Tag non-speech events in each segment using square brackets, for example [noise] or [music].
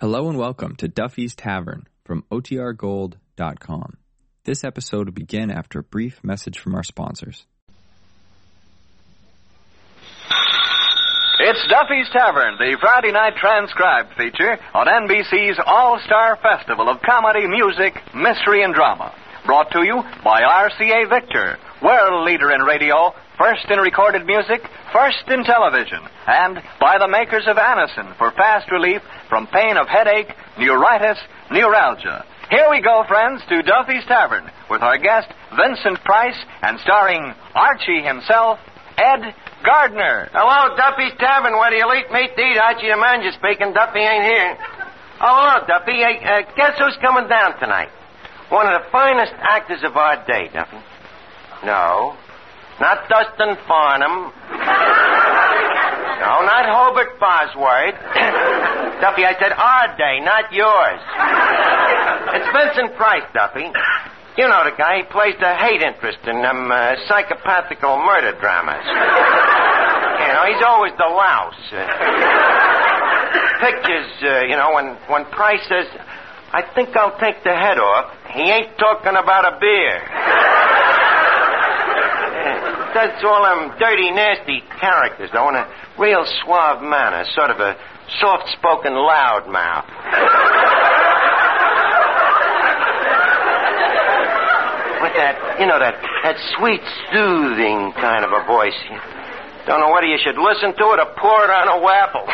Hello and welcome to Duffy's Tavern from OTRGold.com. This episode will begin after a brief message from our sponsors. It's Duffy's Tavern, the Friday night transcribed feature on NBC's All Star Festival of Comedy, Music, Mystery, and Drama. Brought to you by RCA Victor, world leader in radio, first in recorded music, first in television, and by the makers of Anacin for fast relief from pain of headache, neuritis, neuralgia. Here we go, friends, to Duffy's Tavern with our guest, Vincent Price, and starring Archie himself, Ed Gardner. Hello, Duffy's Tavern, where the elite meet to eat. Archie the manager speaking. Duffy ain't here. Oh, hello, Duffy. Uh, guess who's coming down tonight? One of the finest actors of our day, Duffy. No. Not Dustin Farnum. No, not Hobart Bosworth. [coughs] Duffy, I said our day, not yours. It's Vincent Price, Duffy. You know the guy. He plays the hate interest in them uh, psychopathical murder dramas. You know, he's always the louse. Uh, pictures, uh, you know, when, when Price says, I think I'll take the head off, he ain't talking about a beer. Does all them dirty, nasty characters, though, in a real suave manner, sort of a soft-spoken loudmouth. With that, you know, that, that sweet, soothing kind of a voice. Don't know whether you should listen to it or pour it on a waffle.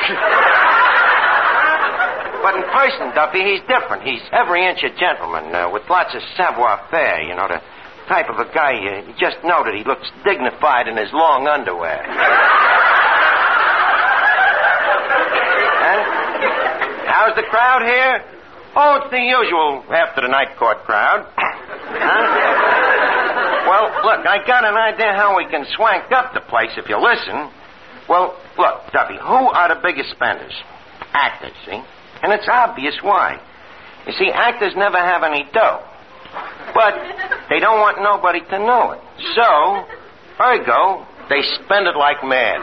but in person, Duffy, he's different. He's every inch a gentleman, uh, with lots of savoir-faire, you know, the type of a guy you, just know that he looks dignified in his long underwear. Huh? How's the crowd here? Oh, it's the usual after the night court crowd. Huh? Well, look, I got an idea how we can swank up the place if you listen. Well, look, Duffy, who are the biggest spenders? Actors, see? And it's obvious why. You see, actors never have any dough. But they don't want nobody to know it. So, ergo, they spend it like mad.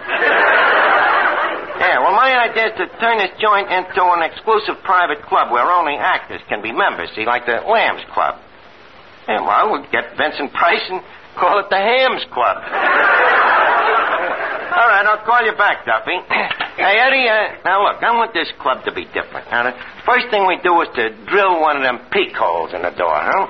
Yeah, well, my idea is to turn this joint into an exclusive private club where only actors can be members, see, like the Lambs Club. Yeah, well, we'll get Vincent Price and call it the Hams Club. All right, I'll call you back, Duffy. [coughs] Hey, Eddie, uh, now look, I want this club to be different. Now, the first thing we do is to drill one of them peak holes in the door, huh?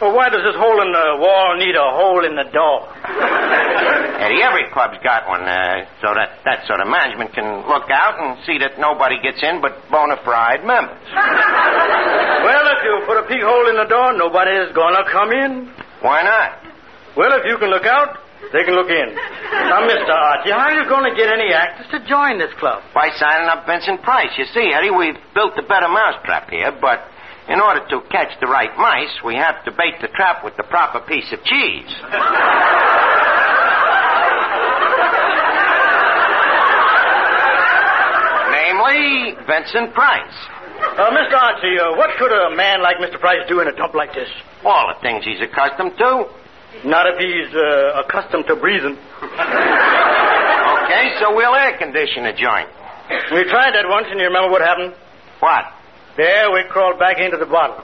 Well, why does this hole in the wall need a hole in the door? [laughs] Eddie, every club's got one, uh, so that that sort of management can look out and see that nobody gets in but bona fide members. [laughs] Well, if you put a peek hole in the door, nobody is gonna come in. Why not? Well, if you can look out, they can look in. Now, Mr. Archie, how are you going to get any actors to join this club? By signing up Vincent Price. You see, Eddie, we've built a better mousetrap here, but in order to catch the right mice, we have to bait the trap with the proper piece of cheese. Namely, Vincent Price. Uh, Mr. Archie, uh, what could a man like Mr. Price do in a dump like this? All the things he's accustomed to. Not if he's uh, accustomed to breathing. Okay, so we'll air condition the joint. We tried that once, and you remember what happened? What? There, we crawled back into the bottle.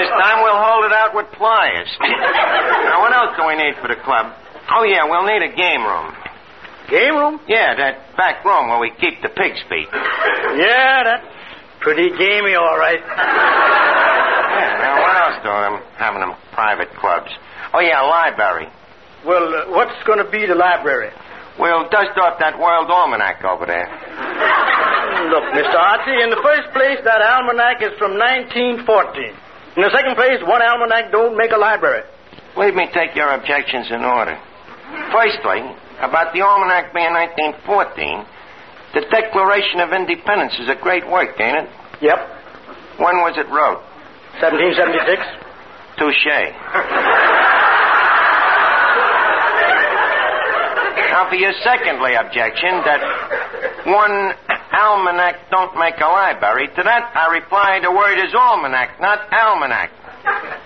This time we'll hold it out with pliers. now, what else do we need for the club? Oh, yeah, we'll need a game room. Game room? Yeah, that back room where we keep the pig's feet. Yeah, that's pretty gamey, all right. Yeah, now what else do I'm having them private clubs? Oh, yeah, a library. Well, uh, what's going to be the library? We'll dust off that World Almanac over there. [laughs] Look, Mr. Archie, in the first place, that almanac is from 1914. In the second place, one almanac don't make a library. Leave me take your objections in order. Firstly, about the almanac being 1914, the Declaration of Independence is a great work, ain't it? Yep. When was it wrote? 1776. Touche. [laughs] Now, for your secondly objection that one almanac don't make a library, to that I reply the word is almanac, not almanac.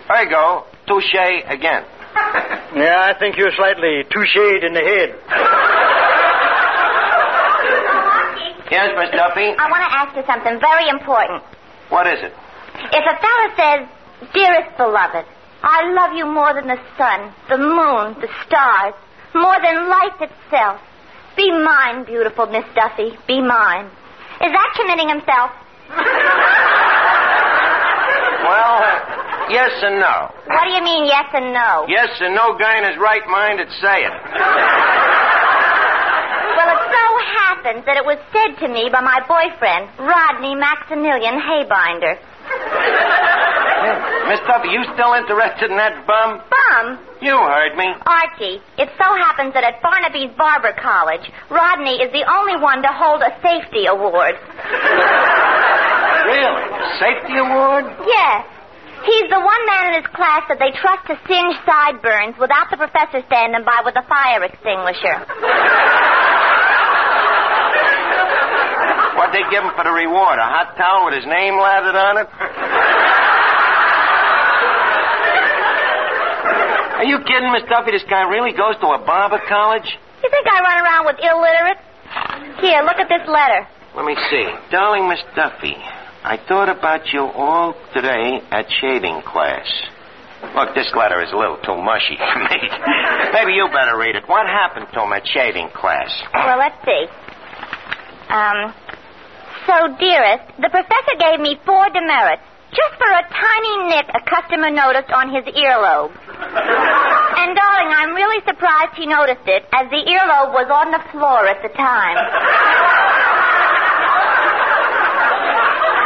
Ergo, touche again. Yeah, I think you're slightly toucheed in the head. Yes, Miss Duffy? I want to ask you something very important. What is it? If a fella says, Dearest beloved, I love you more than the sun, the moon, the stars, more than life itself. Be mine, beautiful Miss Duffy. Be mine. Is that committing himself? Well, yes and no. What do you mean, yes and no? Yes and no guy in his right mind would say it. Well, it so happens that it was said to me by my boyfriend, Rodney Maximilian Haybinder. Miss Duffy, you still interested in that bum? You heard me. Archie, it so happens that at Barnaby's Barber College, Rodney is the only one to hold a safety award. Really? Safety award? Yes. He's the one man in his class that they trust to singe sideburns without the professor standing by with a fire extinguisher. What'd they give him for the reward? A hot towel with his name lathered on it? Are you kidding, Miss Duffy? This guy really goes to a barber college? You think I run around with illiterate? Here, look at this letter. Let me see. Darling Miss Duffy, I thought about you all today at shaving class. Look, this letter is a little too mushy for me. [laughs] Maybe you better read it. What happened to him at shaving class? Well, let's see. Um, so, dearest, the professor gave me four demerits just for a tiny nick a customer noticed on his earlobe. And, darling, I'm really surprised he noticed it, as the earlobe was on the floor at the time.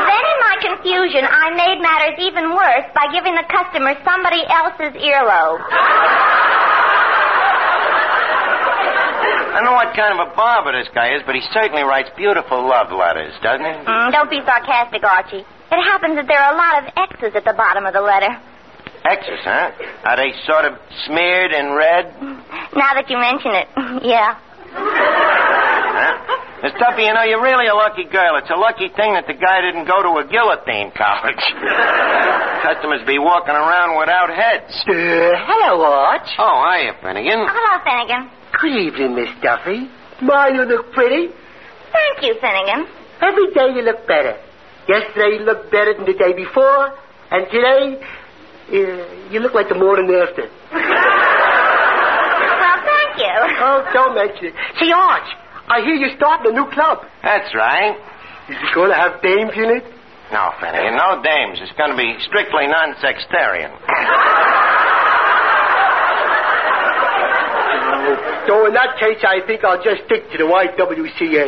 Then, in my confusion, I made matters even worse by giving the customer somebody else's earlobe. I don't know what kind of a barber this guy is, but he certainly writes beautiful love letters, doesn't he? Mm, don't be sarcastic, Archie. It happens that there are a lot of X's at the bottom of the letter. X's, huh? Are they sort of smeared in red? Now that you mention it, [laughs] yeah. Huh? Miss Duffy, you know, you're really a lucky girl. It's a lucky thing that the guy didn't go to a guillotine college. [laughs] Customers be walking around without heads. Uh, hello, Arch. Oh, hiya, Finnegan. Hello, Finnegan. Good evening, Miss Duffy. My, you look pretty. Thank you, Finnegan. Every day you look better. Yesterday you looked better than the day before, and today uh, you look like the morning after. [laughs] Well, thank you. Oh, don't mention it. Say, Arch, I hear you're starting a new club. That's right. Is it going to have dames in it? No, Finnegan, no dames. It's going to be strictly non-sextarian. [laughs] So in that case, I think I'll just stick to the YWCA.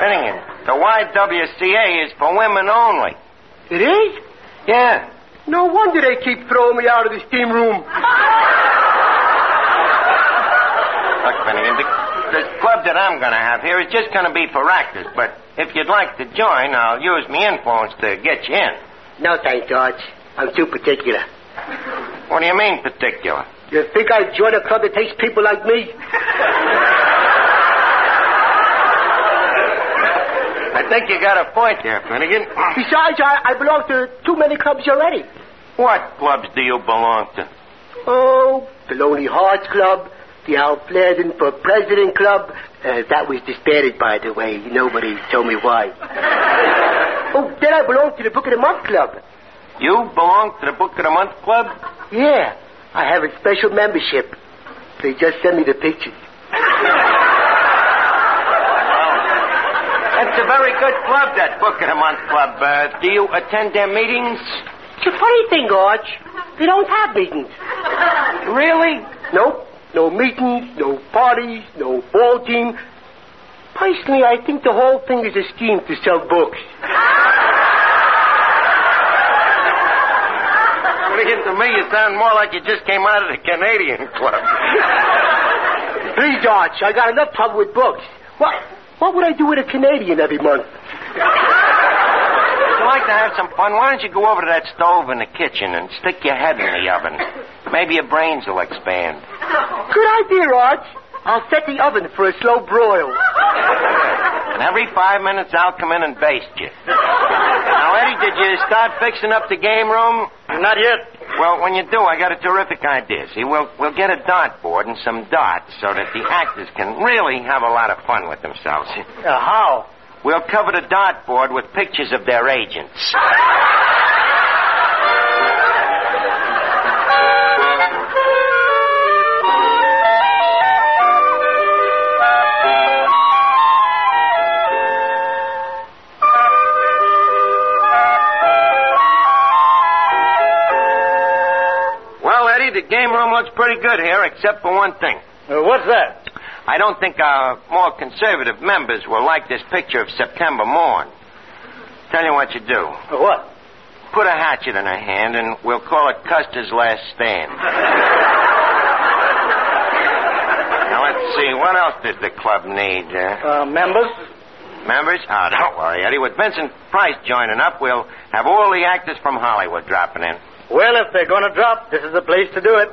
Finnegan, the YWCA is for women only. It is? Yeah. No wonder they keep throwing me out of the steam room. Look, Finnegan, the, the club that I'm going to have here is just going to be for actors, but if you'd like to join, I'll use my influence to get you in. No, thanks, George. I'm too particular. What do you mean, particular? You think I'd join a club that takes people like me? I think you got a point there, Finnegan. Besides, I, I belong to too many clubs already. What clubs do you belong to? Oh, the Lonely Hearts Club, the Alf Landon for President Club. Uh, that was disbanded, by the way. Nobody told me why. [laughs] oh, then I belong to the Book of the Month Club. You belong to the Book of the Month Club? Yeah, I have a special membership. They just send me the pictures. [laughs] That's a very good club, that Book of the Month Club. Uh, do you attend their meetings? It's a funny thing, Arch. They don't have meetings. Really? Nope. No meetings, no parties, no ball team. Personally, I think the whole thing is a scheme to sell books. Finnegan, to me, you sound more like you just came out of the Canadian Club. Please, Arch, I got enough trouble with books. What, what would I do with a Canadian every month? If you like to have some fun, why don't you go over to that stove in the kitchen and stick your head in the oven? Maybe your brains will expand. Good idea, Arch. I'll set the oven for a slow broil. And every five minutes, I'll come in and baste you. Now, Eddie, did you start fixing up the game room? Not yet. Well, when you do, I got a terrific idea. See, we'll we'll get a dartboard and some darts so that the actors can really have a lot of fun with themselves. Uh, how? We'll cover the dartboard with pictures of their agents. [laughs] game room looks pretty good here, except for one thing. Uh, what's that? I don't think our more conservative members will like this picture of September morn. Tell you what you do. Uh, what? Put a hatchet in her hand, and we'll call it Custer's Last Stand. [laughs] now, let's see. What else does the club need? Uh, Uh, members? members? Oh, don't worry, Eddie. With Vincent Price joining up, we'll have all the actors from Hollywood dropping in. Well, if they're going to drop, this is the place to do it.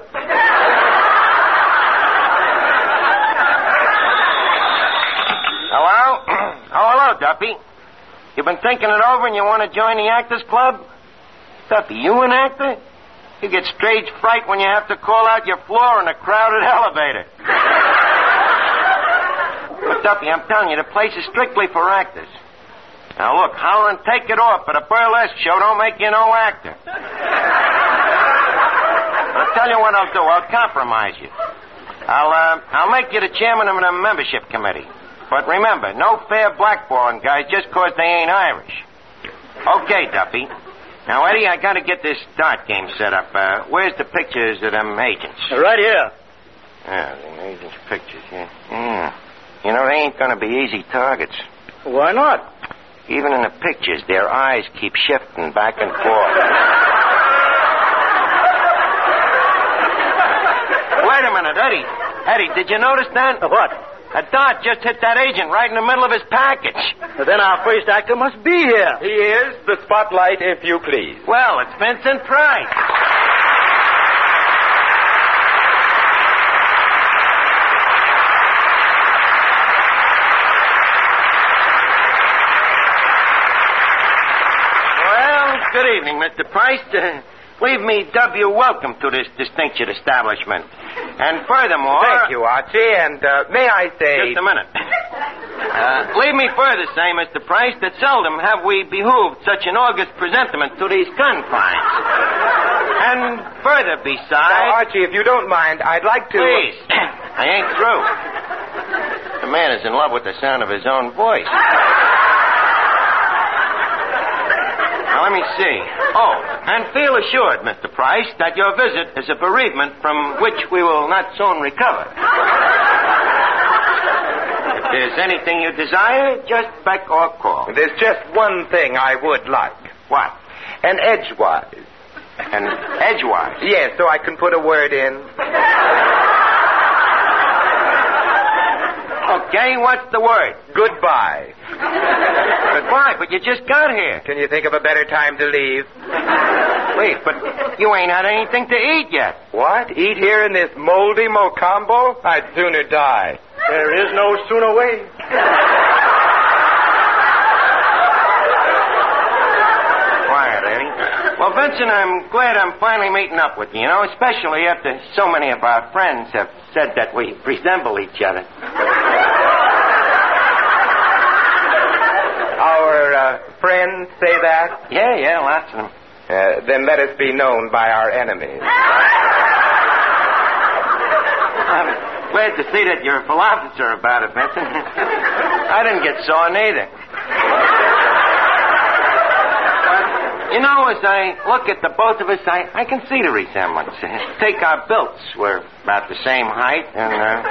Hello? [clears throat] oh, hello, Duffy. You've been thinking it over and you want to join the Actors Club? Duffy, you an actor? You get stage fright when you have to call out your floor in a crowded [laughs] elevator. but, Duffy, I'm telling you, the place is strictly for actors. Now, look, holler and take it off, but a burlesque show don't make you no actor. I'll tell you what I'll do. I'll compromise you. I'll, uh, I'll make you the chairman of the membership committee. But remember, no fair blackballing guys just 'cause they ain't Irish. Okay, Duffy. Now, Eddie, I gotta get this dart game set up. Uh, where's the pictures of them agents? Right here. Yeah, the agents' pictures, yeah. yeah. You know, they ain't gonna be easy targets. Why not? Even in the pictures, their eyes keep shifting back and forth. [laughs] Wait a minute, Eddie. Eddie, did you notice that? Uh, what? A dart just hit that agent right in the middle of his package. Then our first actor must be here. He is the spotlight, if you please. Well, it's Vincent Price. Well, good evening, Mr. Price. [laughs] Uh, leave me W welcome to this distinguished establishment. And furthermore... Thank you, Archie. And uh, may I say. Just a minute. [laughs] Uh, leave me further say, Mr. Price, that seldom have we behooved such an august presentiment to these confines. [laughs] And further besides... Now, Archie, if you don't mind, I'd like to. Please. [coughs] I ain't through. The man is in love with the sound of his own voice. [laughs] Now, let me see. Oh, and feel assured, Mr. Price, that your visit is a bereavement from which we will not soon recover. [laughs] If there's anything you desire, just beck or call. There's just one thing I would like What? an edgewise. An edgewise. Yes, so I can put a word in. [laughs] Okay, what's the word? Goodbye. [laughs] Goodbye, but you just got here. Can you think of a better time to leave? Wait, but you ain't had anything to eat yet. What? Eat here in this moldy mocambo? I'd sooner die. There is no sooner way. Quiet, Eddie. Well, Vincent, I'm glad I'm finally meeting up with you, you know, especially after so many of our friends have said that we resemble each other. Uh, friends say that? Yeah, yeah, lots of them. Uh, then let us be known by our enemies. I'm glad to see that you're a philosopher about it, Vincent. I didn't get sore neither. But, you know, as I look at the both of us, I, I can see the resemblance. Take our builds. We're about the same height, and, uh,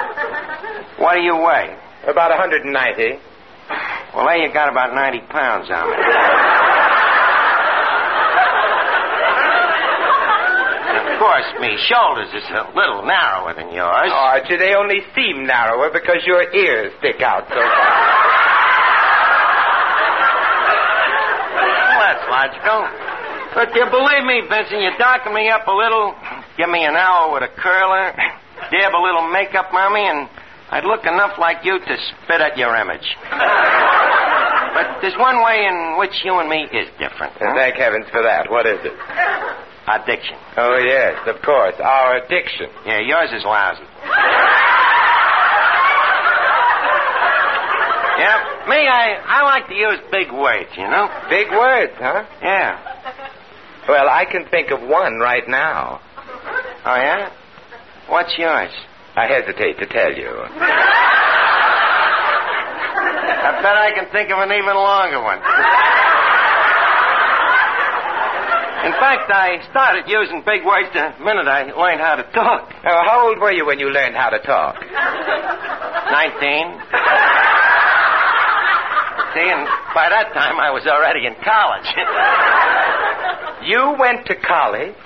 what do you weigh? About 190. Well, there you got about 90 pounds on me. of course, me shoulders is a little narrower than yours. Oh, Archie, they only seem narrower because your ears stick out so far. Well, that's logical. But you believe me, Vincent, you darken me up a little, give me an hour with a curler, dab a little makeup on me, and I'd look enough like you to spit at your image. But there's one way in which you and me is different. And thank heavens for that. What is it? [laughs] Addiction. Oh, yes, of course. Our addiction. Yeah, yours is lousy. [laughs] yeah, me, I, I like to use big words, you know? Big words, huh? Yeah. Well, I can think of one right now. Oh, yeah? What's yours? I hesitate to tell you. [laughs] I bet I can think of an even longer one. In fact, I started using big words the minute I learned how to talk. How old were you when you learned how to talk? Nineteen. See, and by that time I was already in college. You went to college?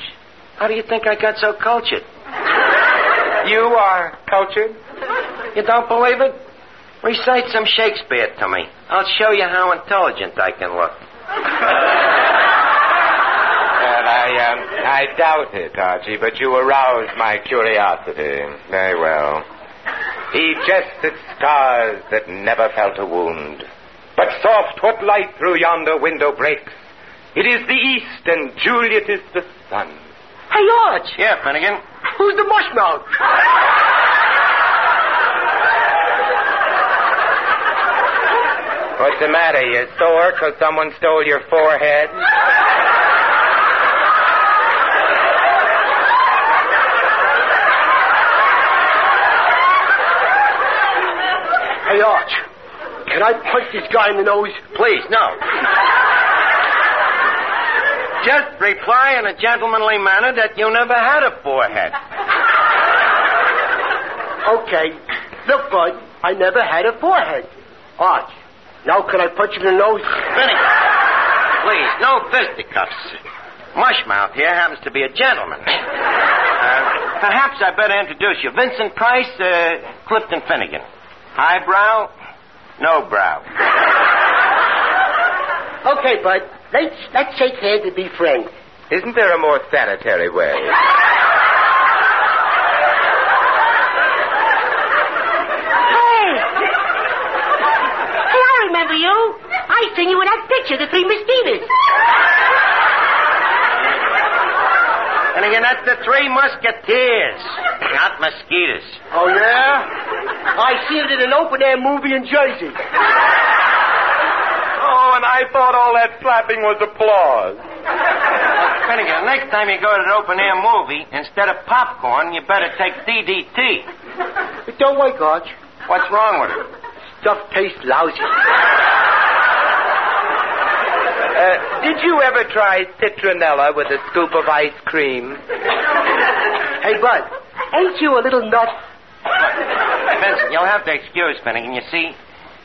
How do you think I got so cultured? You are cultured? You don't believe it? Recite some Shakespeare to me. I'll show you how intelligent I can look. Well, I, um, I doubt it, Archie, but you aroused my curiosity. Very well. He jested stars that never felt a wound. But soft what light through yonder window breaks. It is the east, and Juliet is the sun. Hey, Arch, Yeah, Finnegan. who's the mushmouth? What's the matter? You sore because someone stole your forehead? Hey, Arch, can I punch this guy in the nose? Please, no. Just reply in a gentlemanly manner that you never had a forehead. Okay. Look, Bud, I never had a forehead. Arch, now can I punch him in the nose? Finnegan, please, no fisticuffs. Mushmouth here happens to be a gentleman. Uh, perhaps I better introduce you. Vincent Price, uh, Clifton Finnegan. Highbrow, no brow. Okay, Bud, let's, let's shake hands and be friends. Isn't there a more sanitary way? Hey! Hey, I remember you. I seen you in that picture, The Three Mosquitoes. And again, that's the Three Musketeers, not mosquitoes. Oh, yeah? I seen it in an open-air movie in Jersey. Oh, and I thought all that slapping was applause. Finnegan, next time you go to an open air movie, instead of popcorn, you better take DDT. But don't worry, Arch. What's wrong with it? Stuff tastes lousy. Uh, did you ever try citronella with a scoop of ice cream? Hey, Bud, ain't you a little nut? Vincent, you'll have to excuse Finnegan. You see,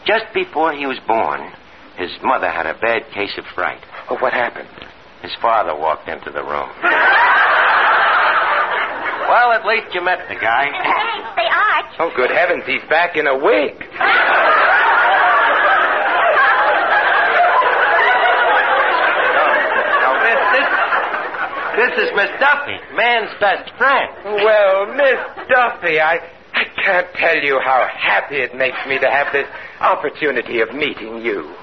just before he was born, his mother had a bad case of fright. Oh, what happened? His father walked into the room. [laughs] well, at least you met the guy. Thanks, the Arch. Oh, good heavens, he's back in a wig. [laughs] Now, this, this, this is Miss Duffy, man's best friend. Well, Miss Duffy, I, I can't tell you how happy it makes me to have this opportunity of meeting you.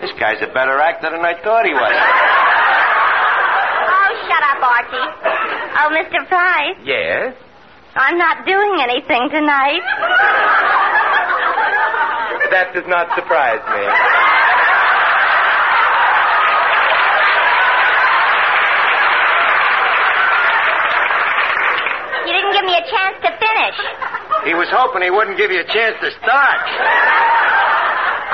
This guy's a better actor than I thought he was. Oh, shut up, Archie. Oh, Mr. Price, Yes? I'm not doing anything tonight. That does not surprise me. You didn't give me a chance to finish. He was hoping he wouldn't give you a chance to start.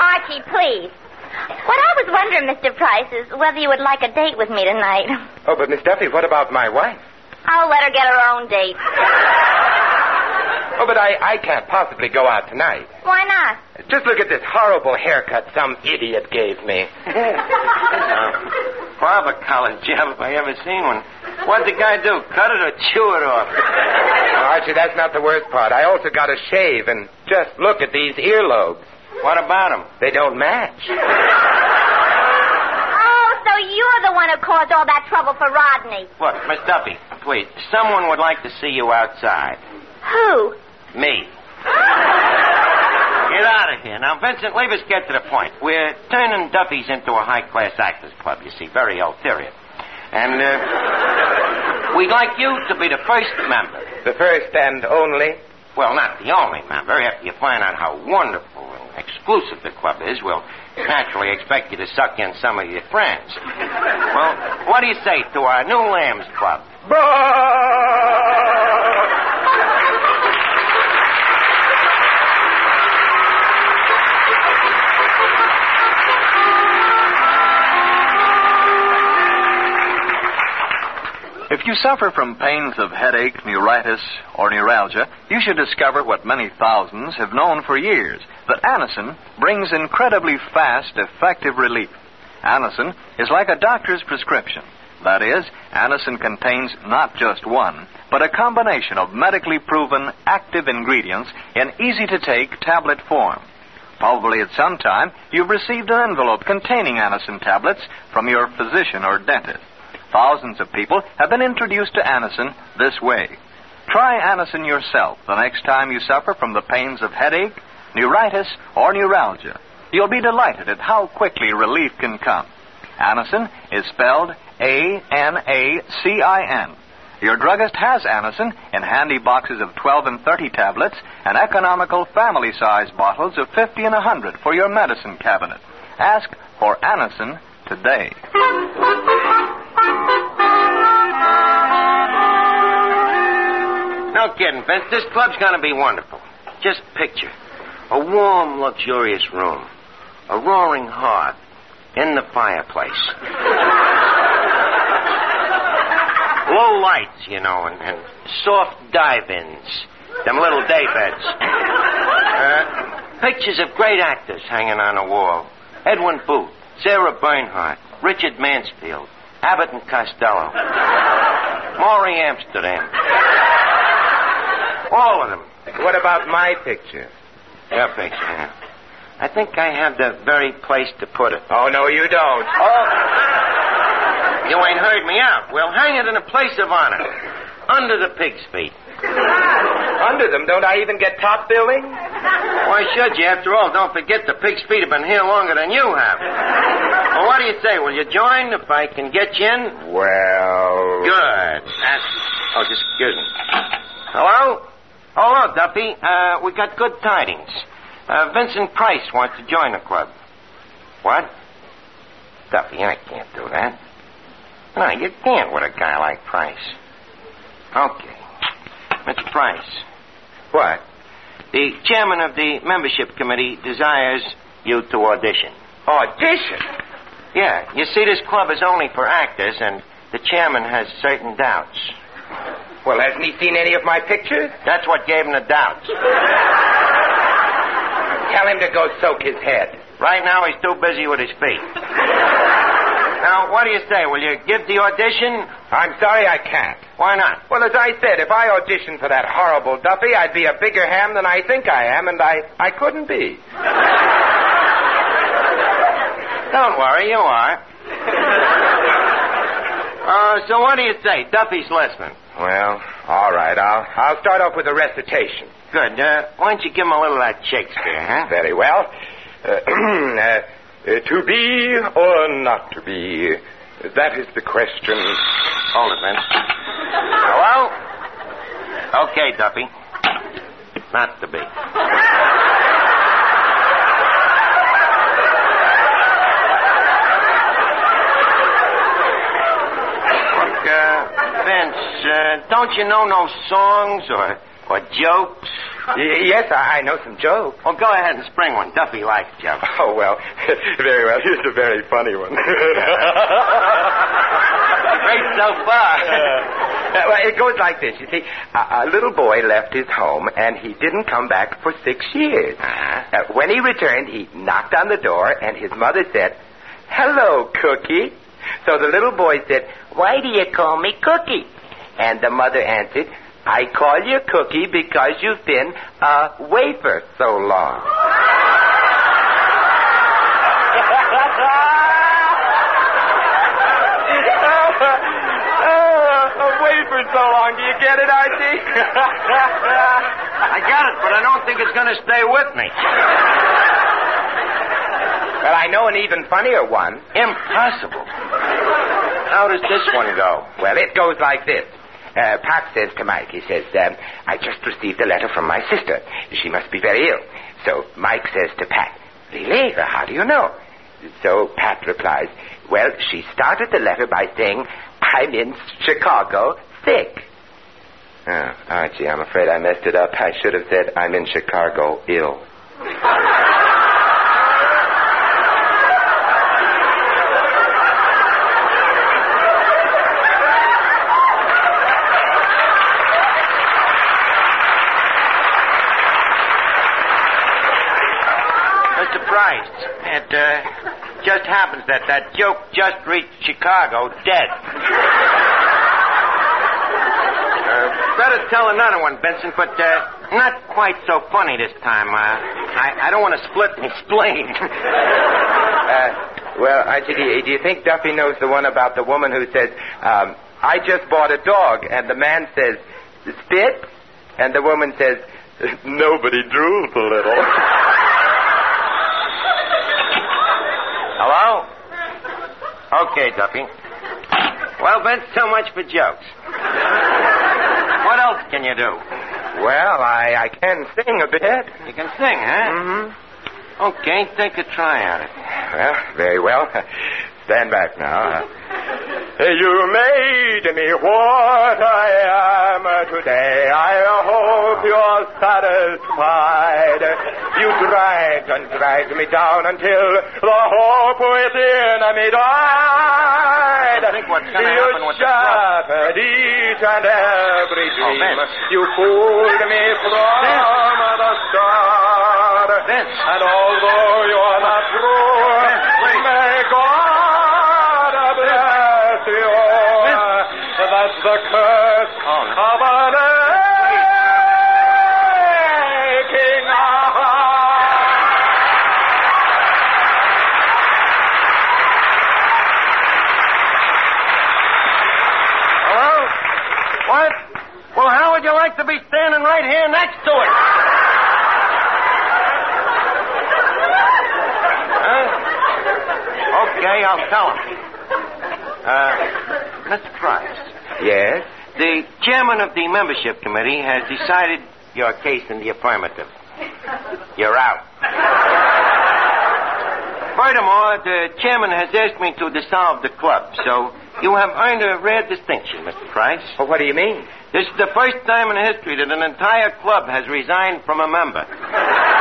Archie, please. What I was wondering, Mr. Price, is whether you would like a date with me tonight. Oh, but Miss Duffy, what about my wife? I'll let her get her own date. Oh, but I, I can't possibly go out tonight. Why not? Just look at this horrible haircut some idiot gave me. [laughs] Uh, barber college job if I ever seen one. What'd the guy do? Cut it or chew it off? Now, Archie, that's not the worst part. I also got a shave, and just look at these earlobes. What about them? They don't match. Oh, so you're the one who caused all that trouble for Rodney. Look, Miss Duffy, please. Someone would like to see you outside. Who? Me. Get out of here. Now, Vincent, leave us get to the point. We're turning Duffy's into a high-class actors club, you see. Very ulterior. And, uh, We'd like you to be the first member. The first and only. Well, not the only member. After you find out how wonderful and exclusive the club is, we'll naturally expect you to suck in some of your friends. Well, what do you say to our new Lambs Club? If you suffer from pains of headache, neuritis, or neuralgia, you should discover what many thousands have known for years that Anacin brings incredibly fast, effective relief. Anacin is like a doctor's prescription. That is, Anacin contains not just one, but a combination of medically proven active ingredients in easy to take tablet form. Probably at some time you've received an envelope containing Anacin tablets from your physician or dentist. Thousands of people have been introduced to Anacin this way. Try Anacin yourself the next time you suffer from the pains of headache, neuritis, or neuralgia. You'll be delighted at how quickly relief can come. Anacin is spelled A-N-A-C-I-N. Your druggist has Anacin in handy boxes of 12 and 30 tablets and economical family-size bottles of 50 and 100 for your medicine cabinet. Ask for Anacin today. No kidding, Vince. This club's going to be wonderful. Just picture a warm, luxurious room, a roaring hearth in the fireplace. Low lights, you know, and, and soft dive-ins, them little day beds. Uh, pictures of great actors hanging on the wall. Edwin Booth, Sarah Bernhardt, Richard Mansfield, Abbott and Costello, Morey Amsterdam. All of them. What about my picture? Your picture, yeah. I think I have the very place to put it. Oh, no, you don't. Oh. You ain't heard me out. We'll hang it in a place of honor. Under the pig's feet. Under them, don't I even get top billing? Why should you? After all, don't forget the pig's feet have been here longer than you have. Well, what do you say? Will you join if I can get you in? Well. Good. That's. Oh, just excuse me. Hello? Hello, Duffy. Uh, we got good tidings. Uh, Vincent Price wants to join the club. What? Duffy, I can't do that. No, you can't with a guy like Price. Okay. Mr. Price. What? The chairman of the membership committee desires you to audition. Audition? Yeah, you see, this club is only for actors, and the chairman has certain doubts. Well, hasn't he seen any of my pictures? That's what gave him the doubts. [laughs] Tell him to go soak his head. Right now, he's too busy with his feet. Now, what do you say? Will you give the audition? I'm sorry I can't. Why not? Well, as I said, if I auditioned for that horrible Duffy, I'd be a bigger ham than I think I am, and I, I couldn't be. Don't worry, you are. [laughs] Uh, so what do you say? Duffy's listening. Well, all right. I'll, I'll start off with a recitation. Good. Uh, why don't you give him a little of that Shakespeare, huh? Very well. Uh, uh, [clears throat] uh, to be or not to be, that is the question. Hold it, man. Hello? Okay, Duffy. Not to be. [laughs] uh, Vince, uh, don't you know no songs or, or jokes? [laughs] Y- yes, I, I know some jokes. Well, go ahead and spring one. Duffy likes jokes. [laughs] Oh, well, [laughs] very well. Here's a very funny one. Great so far. Uh, well, it goes like this. You see, a, a little boy left his home, and he didn't come back for six years. Uh-huh. Uh, when he returned, he knocked on the door, and his mother said, Hello, Cookie. So the little boy said, Why do you call me Cookie? And the mother answered, I call you Cookie because you've been a wafer so long. Oh, [laughs] a wafer so long. Do you get it, Archie? [laughs] I got it, but I don't think it's going to stay with me. [laughs] well, I know an even funnier one. Impossible. How does this one go? Well, it goes like this. uh, Pat says to Mike, he says, um, I just received a letter from my sister. She must be very ill. So Mike says to Pat, Really? How do you know? So Pat replies, Well, she started the letter by saying, I'm in Chicago sick. Oh, Archie, I'm afraid I messed it up. I should have said, I'm in Chicago ill. [laughs] Mr. Price, it uh, just happens that that joke just reached Chicago dead. Uh, better tell another one, Benson, but uh, not quite so funny this time. Uh, I, I don't want to split and explain. [laughs] Uh, well, Archie, do you, do you think Duffy knows the one about the woman who says, um, I just bought a dog, and the man says, spit? And the woman says, nobody drools a little. [laughs] Okay, Duffy. Well, Ben, so much for jokes. What else can you do? well, I, I can sing a bit. You can sing, huh? Mm-hmm. Okay, take a try at it. Well, very well. Stand back now. You made me what I am today. I hope you're satisfied. You dragged and dragged me down until the hope within me died. I think what's gonna you happen with the club- shattered each and every Oh, dream. Vince. you fooled me from the start. Vince. And although you're not true, to be standing right here next to it? Huh? Okay, I'll tell him. Uh, Mr. Price, Yes? the chairman of the membership committee has decided your case in the affirmative. You're out. Furthermore, the chairman has asked me to dissolve the club, so you have earned a rare distinction, Mr. Price. Well, what do you mean? This is the first time in history that an entire club has resigned from a member. [laughs]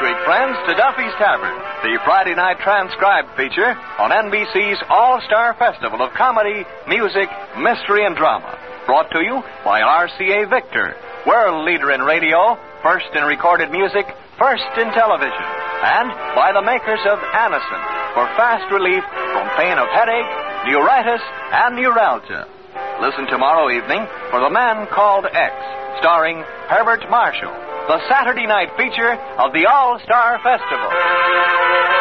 week, friends, to Duffy's Tavern, the Friday night transcribed feature on NBC's All Star Festival of Comedy, Music, Mystery, and Drama. Brought to you by RCA Victor, world leader in radio, first in recorded music, first in television, and by the makers of Anacin for fast relief from pain of headache, neuritis, and neuralgia. Listen tomorrow evening for The Man Called X, starring Herbert Marshall, the Saturday night feature of the All Star Festival.